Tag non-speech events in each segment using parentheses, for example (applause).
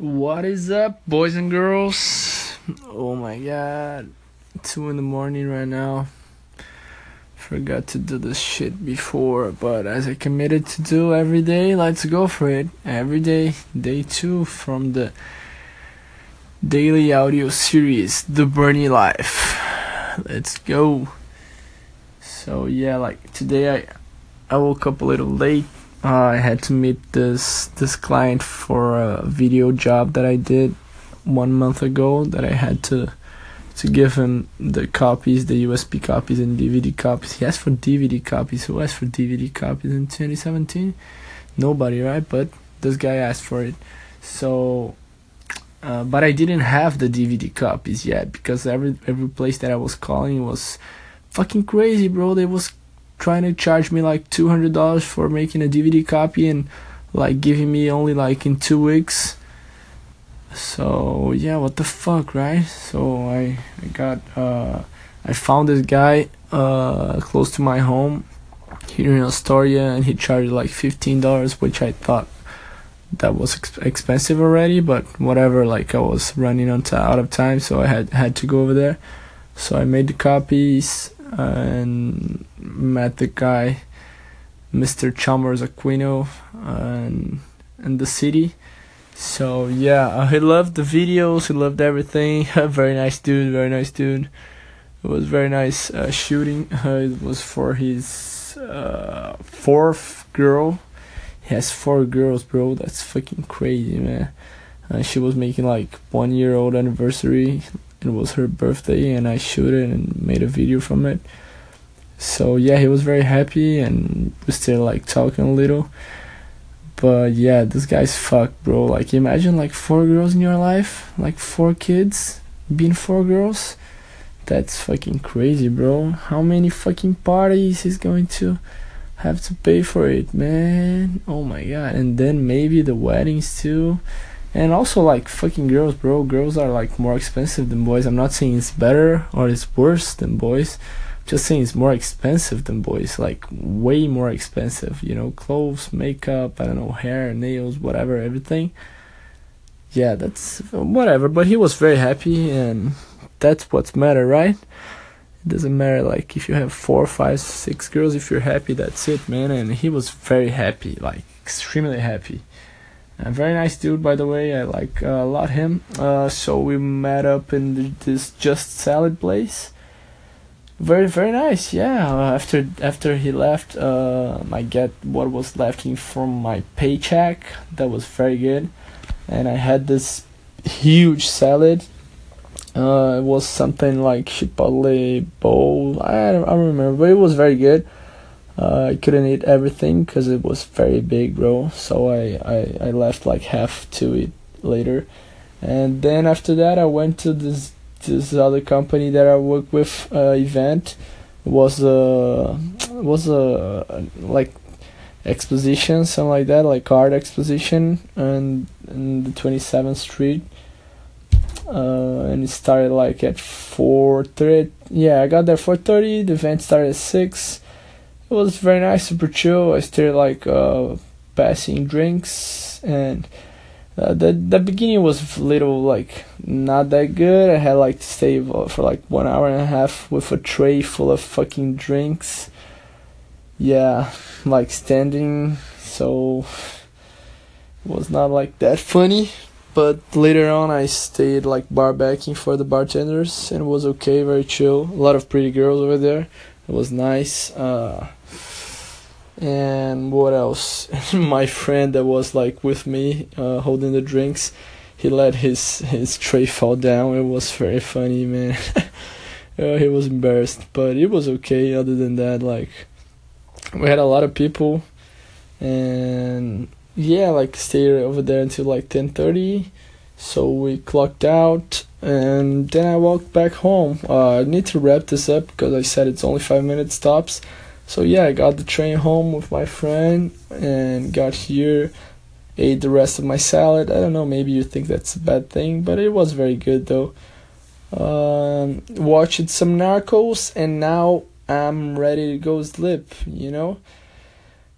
What is up, boys and girls? Oh my god, two in the morning right now. Forgot to do this shit before, but as I committed to do every day, let's go for it. Every day, day two from the daily audio series, The Bernie Life. Let's go. So yeah, like today I I woke up a little late I had to meet this this client for a video job that I did one month ago that I had to to give him the copies, the USB copies and DVD copies. He asked for DVD copies. Who asked for DVD copies in 2017? Nobody, right? But this guy asked for it. So, uh, but I didn't have the DVD copies yet because every every place that I was calling was fucking crazy, bro. They was trying to charge me like two hundred dollars for making a DVD copy and like giving me only like in two weeks. So yeah, what the fuck, right? So I I got uh I found this guy uh close to my home here in Astoria and he charged like fifteen dollars, which I thought that was ex- expensive already, but whatever. Like I was running on out of time, so I had had to go over there. So I made the copies and met the guy, Mr. Chalmers Aquino, and in the city. So yeah, uh, he loved the videos. He loved everything. (laughs) very nice dude. Very nice dude. It was very nice uh, shooting. Uh, (laughs) it was for his uh, fourth girl. He has four girls, bro. That's fucking crazy, man. She was making like one year old anniversary it was her birthday and I shot it and made a video from it. So yeah, he was very happy and still like talking a little. But yeah, this guy's fucked, bro. Like imagine like four girls in your life, like four kids, being four girls. That's fucking crazy, bro. How many fucking parties he's going to have to pay for it, man? Oh my god. And then maybe the weddings too and also like fucking girls bro girls are like more expensive than boys i'm not saying it's better or it's worse than boys just saying it's more expensive than boys like way more expensive you know clothes makeup i don't know hair nails whatever everything yeah that's whatever but he was very happy and that's what's matter right it doesn't matter like if you have four five six girls if you're happy that's it man and he was very happy like extremely happy a very nice dude, by the way. I like uh, a lot him. Uh, so we met up in this Just Salad place. Very very nice. Yeah. Uh, after after he left, uh, I get what was left in from my paycheck. That was very good, and I had this huge salad. Uh, it was something like chipotle bowl. I don't, I don't remember, but it was very good. Uh, I couldn't eat everything because it was very big, bro. So I, I, I left like half to eat later. And then after that, I went to this this other company that I work with uh, event. Was a was a like exposition, something like that, like art exposition, and in the Twenty Seventh Street. Uh, and it started like at four thirty. Yeah, I got there four thirty. The event started at six it was very nice, super chill. I started like uh, passing drinks, and uh, the the beginning was a little like not that good. I had like to stay for like one hour and a half with a tray full of fucking drinks. Yeah, like standing, so it was not like that funny. But later on, I stayed like bar backing for the bartenders, and it was okay, very chill. A lot of pretty girls over there. It was nice. Uh, and what else? (laughs) My friend that was like with me, uh, holding the drinks, he let his his tray fall down. It was very funny, man. (laughs) uh, he was embarrassed, but it was okay. Other than that, like we had a lot of people, and yeah, like stayed over there until like ten thirty. So we clocked out, and then I walked back home. Uh, I need to wrap this up because I said it's only five minutes stops. So yeah, I got the train home with my friend and got here, ate the rest of my salad. I don't know, maybe you think that's a bad thing, but it was very good though. Um, watched some Narcos and now I'm ready to go sleep, you know?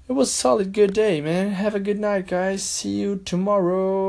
It was a solid good day, man. Have a good night, guys. See you tomorrow.